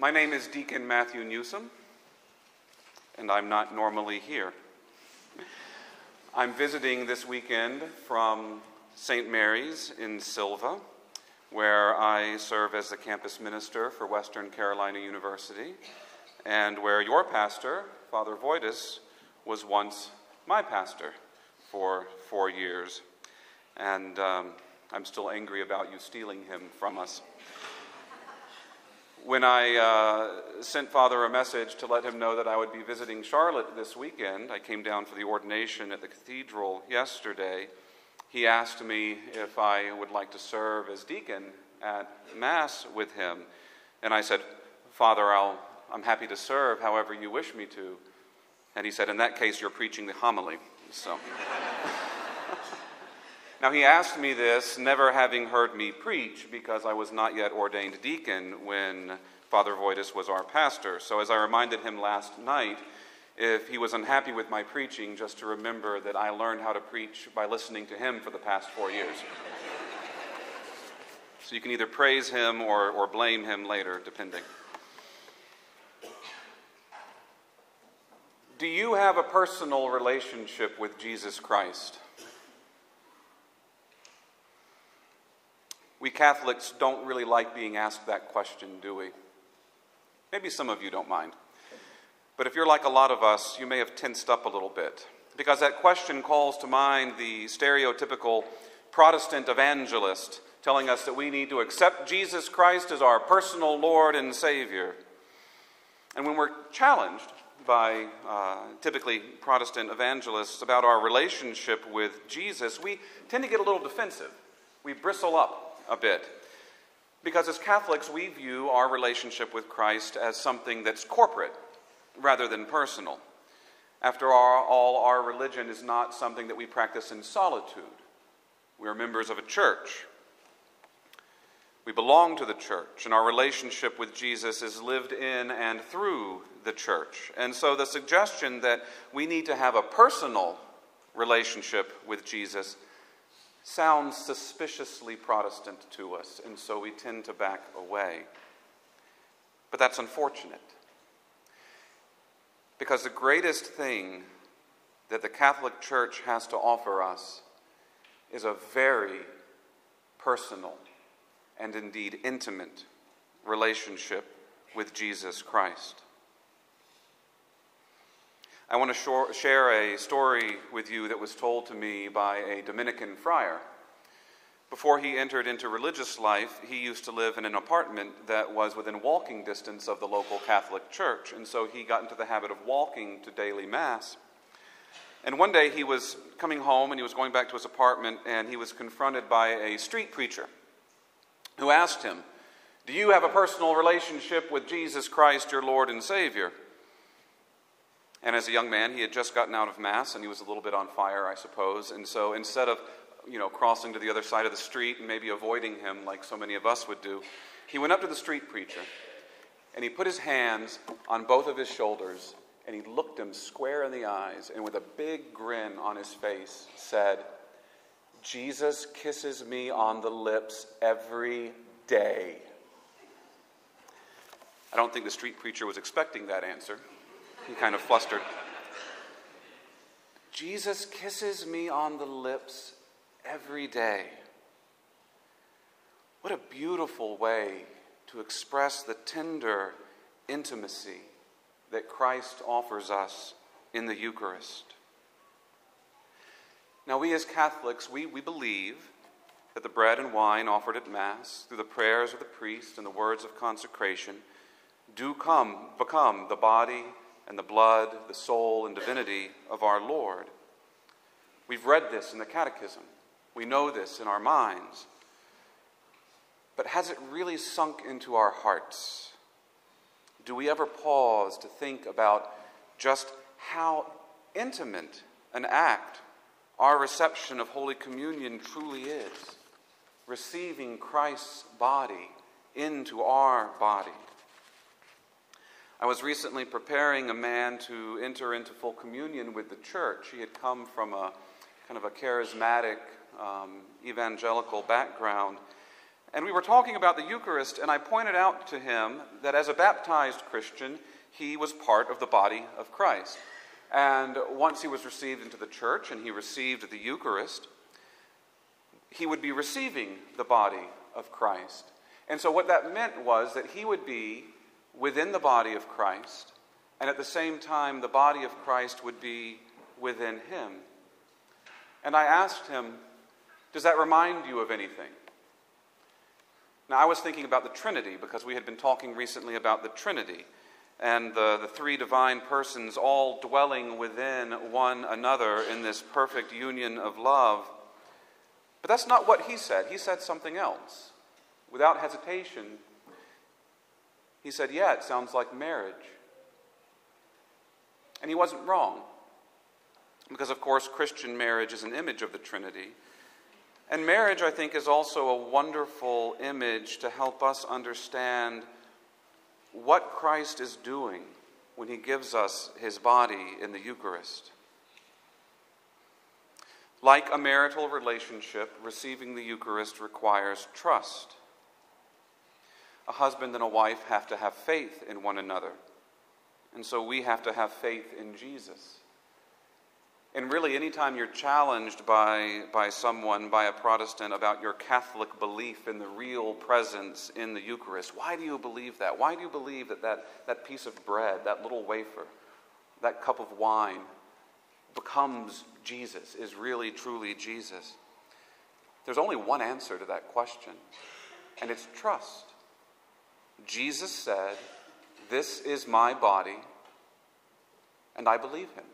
My name is Deacon Matthew Newsom, and I'm not normally here. I'm visiting this weekend from St. Mary's in Sylva, where I serve as the campus minister for Western Carolina University, and where your pastor, Father Voitis, was once my pastor for four years. And um, I'm still angry about you stealing him from us when I uh, sent Father a message to let him know that I would be visiting Charlotte this weekend, I came down for the ordination at the cathedral yesterday. He asked me if I would like to serve as deacon at Mass with him. And I said, Father, I'll, I'm happy to serve however you wish me to. And he said, In that case, you're preaching the homily. So. Now, he asked me this, never having heard me preach, because I was not yet ordained deacon when Father Voitis was our pastor. So, as I reminded him last night, if he was unhappy with my preaching, just to remember that I learned how to preach by listening to him for the past four years. so, you can either praise him or, or blame him later, depending. Do you have a personal relationship with Jesus Christ? We Catholics don't really like being asked that question, do we? Maybe some of you don't mind. But if you're like a lot of us, you may have tensed up a little bit. Because that question calls to mind the stereotypical Protestant evangelist telling us that we need to accept Jesus Christ as our personal Lord and Savior. And when we're challenged by uh, typically Protestant evangelists about our relationship with Jesus, we tend to get a little defensive. We bristle up a bit. Because as Catholics, we view our relationship with Christ as something that's corporate rather than personal. After all, our religion is not something that we practice in solitude. We are members of a church. We belong to the church, and our relationship with Jesus is lived in and through the church. And so the suggestion that we need to have a personal relationship with Jesus sounds suspiciously Protestant to us, and so we tend to back away. But that's unfortunate. Because the greatest thing that the Catholic Church has to offer us is a very personal and indeed intimate relationship with Jesus Christ. I want to share a story with you that was told to me by a Dominican friar. Before he entered into religious life, he used to live in an apartment that was within walking distance of the local Catholic church, and so he got into the habit of walking to daily Mass. And one day he was coming home and he was going back to his apartment, and he was confronted by a street preacher who asked him, Do you have a personal relationship with Jesus Christ, your Lord and Savior? And as a young man, he had just gotten out of Mass and he was a little bit on fire, I suppose. And so instead of you know, crossing to the other side of the street and maybe avoiding him like so many of us would do, he went up to the street preacher and he put his hands on both of his shoulders and he looked him square in the eyes and with a big grin on his face said, Jesus kisses me on the lips every day. I don't think the street preacher was expecting that answer. Kind of flustered. Jesus kisses me on the lips every day. What a beautiful way to express the tender intimacy that Christ offers us in the Eucharist. Now, we as Catholics, we, we believe that the bread and wine offered at Mass, through the prayers of the priest and the words of consecration, do come, become the body and the blood, the soul, and divinity of our Lord. We've read this in the Catechism. We know this in our minds. But has it really sunk into our hearts? Do we ever pause to think about just how intimate an act our reception of Holy Communion truly is? Receiving Christ's body into our body. I was recently preparing a man to enter into full communion with the church. He had come from a kind of a charismatic um, evangelical background. And we were talking about the Eucharist, and I pointed out to him that as a baptized Christian, he was part of the body of Christ. And once he was received into the church and he received the Eucharist, he would be receiving the body of Christ. And so, what that meant was that he would be within the body of Christ, and at the same time, the body of Christ would be within him. And I asked him, Does that remind you of anything? Now, I was thinking about the Trinity because we had been talking recently about the Trinity and the, the three divine persons all dwelling within one another in this perfect union of love. But that's not what he said. He said something else. Without hesitation, he said, Yeah, it sounds like marriage. And he wasn't wrong. Because, of course, Christian marriage is an image of the Trinity. And marriage, I think, is also a wonderful image to help us understand what Christ is doing when he gives us his body in the Eucharist. Like a marital relationship, receiving the Eucharist requires trust. A husband and a wife have to have faith in one another. And so we have to have faith in Jesus. And really, anytime you're challenged by, by someone, by a Protestant, about your Catholic belief in the real presence in the Eucharist, why do you believe that? Why do you believe that that, that piece of bread, that little wafer, that cup of wine becomes Jesus, is really, truly Jesus? There's only one answer to that question, and it's trust. Jesus said, This is my body, and I believe him.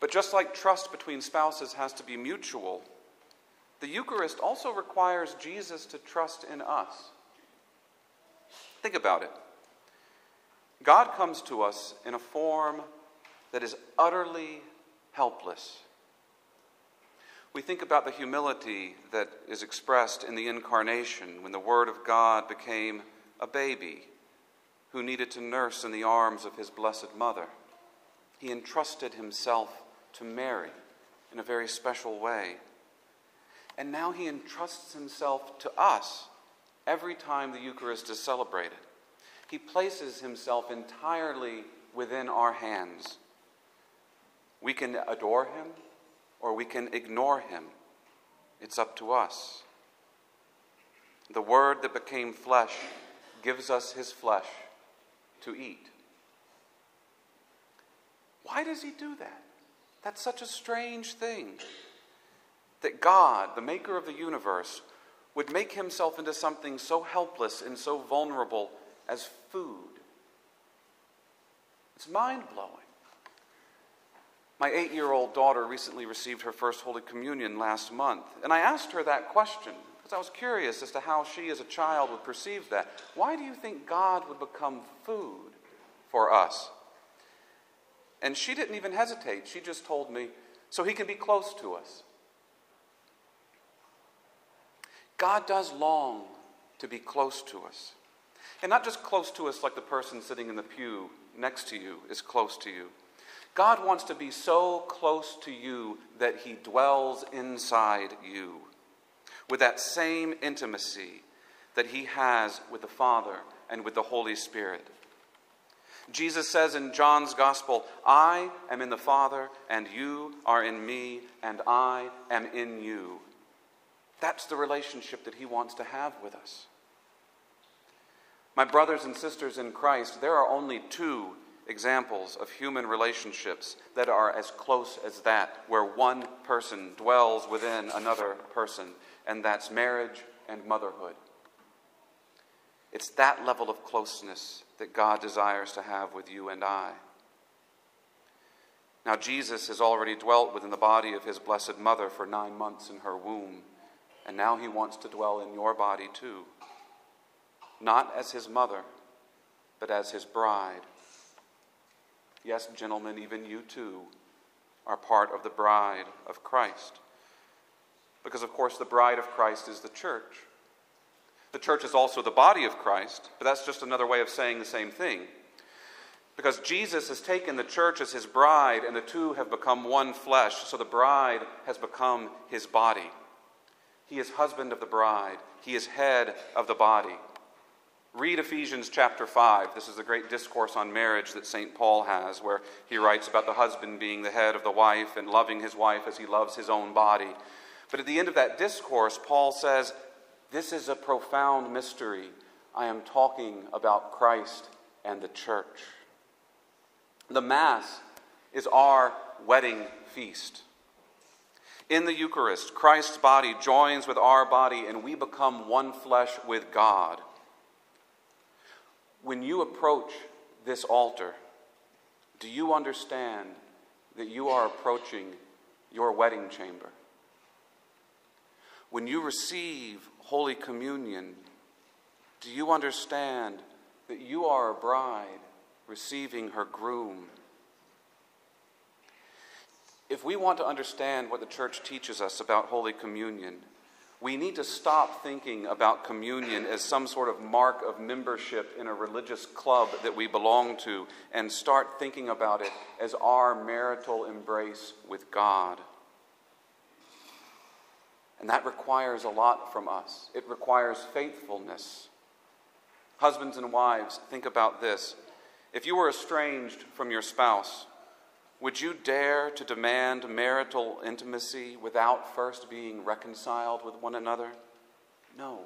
But just like trust between spouses has to be mutual, the Eucharist also requires Jesus to trust in us. Think about it. God comes to us in a form that is utterly helpless. We think about the humility that is expressed in the incarnation when the Word of God became a baby who needed to nurse in the arms of his blessed mother. He entrusted himself to Mary in a very special way. And now he entrusts himself to us every time the Eucharist is celebrated. He places himself entirely within our hands. We can adore him or we can ignore him. It's up to us. The Word that became flesh gives us his flesh to eat. Why does he do that? That's such a strange thing. That God, the maker of the universe, would make himself into something so helpless and so vulnerable as food. It's mind blowing. My eight year old daughter recently received her first Holy Communion last month, and I asked her that question because I was curious as to how she, as a child, would perceive that. Why do you think God would become food for us? And she didn't even hesitate. She just told me, so he can be close to us. God does long to be close to us. And not just close to us like the person sitting in the pew next to you is close to you. God wants to be so close to you that he dwells inside you with that same intimacy that he has with the Father and with the Holy Spirit. Jesus says in John's Gospel, I am in the Father, and you are in me, and I am in you. That's the relationship that he wants to have with us. My brothers and sisters in Christ, there are only two examples of human relationships that are as close as that, where one person dwells within another person, and that's marriage and motherhood. It's that level of closeness that God desires to have with you and I. Now, Jesus has already dwelt within the body of his blessed mother for nine months in her womb, and now he wants to dwell in your body too. Not as his mother, but as his bride. Yes, gentlemen, even you too are part of the bride of Christ. Because, of course, the bride of Christ is the church. The church is also the body of Christ, but that's just another way of saying the same thing. Because Jesus has taken the church as his bride, and the two have become one flesh, so the bride has become his body. He is husband of the bride, He is head of the body. Read Ephesians chapter 5. This is a great discourse on marriage that St. Paul has, where he writes about the husband being the head of the wife and loving his wife as he loves his own body. But at the end of that discourse, Paul says, This is a profound mystery. I am talking about Christ and the church. The Mass is our wedding feast. In the Eucharist, Christ's body joins with our body, and we become one flesh with God. When you approach this altar, do you understand that you are approaching your wedding chamber? When you receive Holy Communion, do you understand that you are a bride receiving her groom? If we want to understand what the church teaches us about Holy Communion, we need to stop thinking about communion as some sort of mark of membership in a religious club that we belong to and start thinking about it as our marital embrace with God. And that requires a lot from us. It requires faithfulness. Husbands and wives, think about this. If you were estranged from your spouse, would you dare to demand marital intimacy without first being reconciled with one another? No.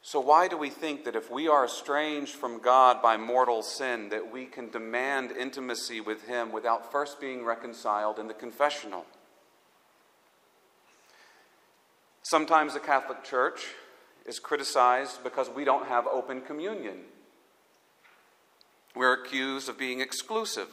So, why do we think that if we are estranged from God by mortal sin, that we can demand intimacy with Him without first being reconciled in the confessional? Sometimes the Catholic Church is criticized because we don't have open communion. We're accused of being exclusive.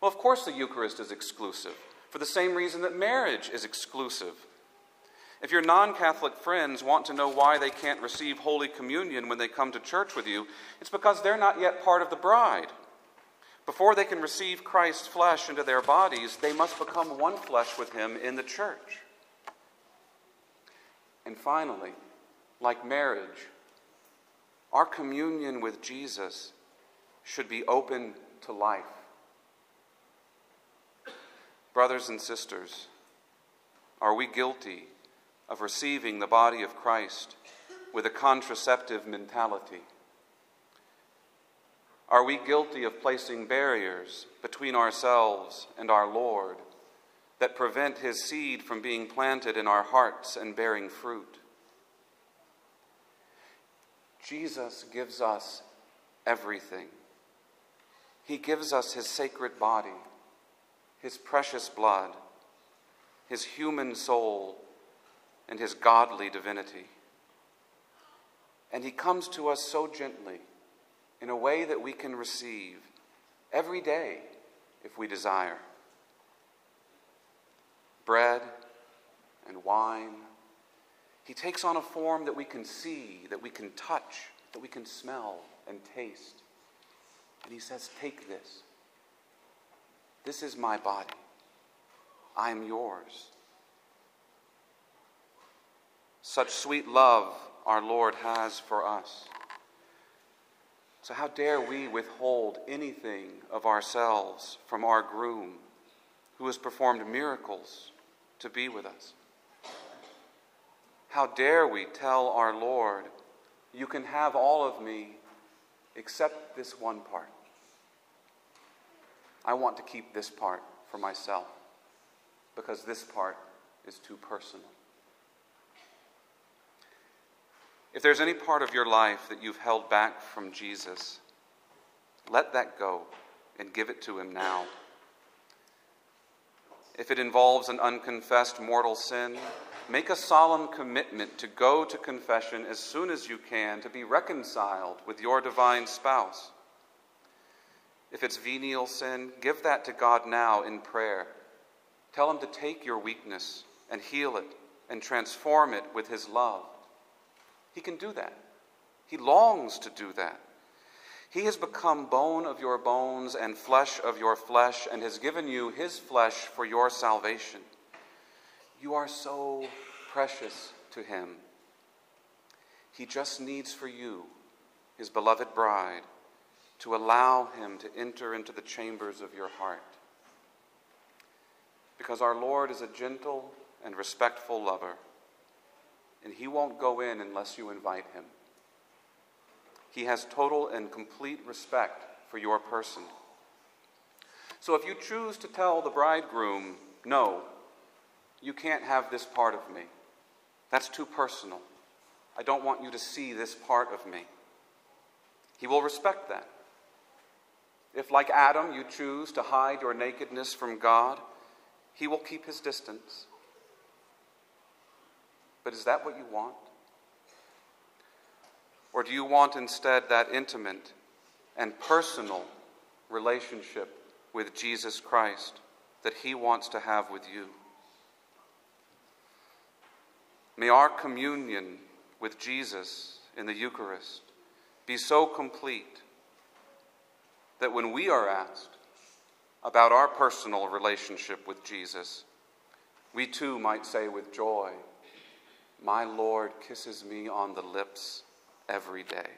Well, of course, the Eucharist is exclusive, for the same reason that marriage is exclusive. If your non Catholic friends want to know why they can't receive Holy Communion when they come to church with you, it's because they're not yet part of the bride. Before they can receive Christ's flesh into their bodies, they must become one flesh with Him in the church. And finally, like marriage, our communion with Jesus should be open to life. Brothers and sisters, are we guilty of receiving the body of Christ with a contraceptive mentality? Are we guilty of placing barriers between ourselves and our Lord that prevent his seed from being planted in our hearts and bearing fruit? Jesus gives us everything. He gives us his sacred body his precious blood, his human soul, and his godly divinity. And he comes to us so gently in a way that we can receive every day if we desire. Bread and wine. He takes on a form that we can see, that we can touch, that we can smell and taste. And he says, Take this. This is my body. I am yours. Such sweet love our Lord has for us. So, how dare we withhold anything of ourselves from our groom who has performed miracles to be with us? How dare we tell our Lord, You can have all of me except this one part? I want to keep this part for myself because this part is too personal. If there's any part of your life that you've held back from Jesus, let that go and give it to Him now. If it involves an unconfessed mortal sin, make a solemn commitment to go to confession as soon as you can to be reconciled with your divine spouse. If it's venial sin, give that to God now in prayer. Tell Him to take your weakness and heal it and transform it with His love. He can do that. He longs to do that. He has become bone of your bones and flesh of your flesh and has given you His flesh for your salvation. You are so precious to Him. He just needs for you, His beloved bride to allow Him to enter into the chambers of your heart. Because our Lord is a gentle and respectful lover, and he won't go in unless you invite him. He has total and complete respect for your person. So if you choose to tell the bridegroom, no, you can't have this part of me, that's too personal. I don't want you to see this part of me. He will respect that. If, like Adam, you choose to hide your nakedness from God, he will keep his distance. But is that what you want? Or do you want instead that intimate and personal relationship with Jesus Christ that he wants to have with you? May our communion with Jesus in the Eucharist be so complete that when we are asked about our personal relationship with Jesus, we too might say with joy, My Lord kisses me on the lips every day.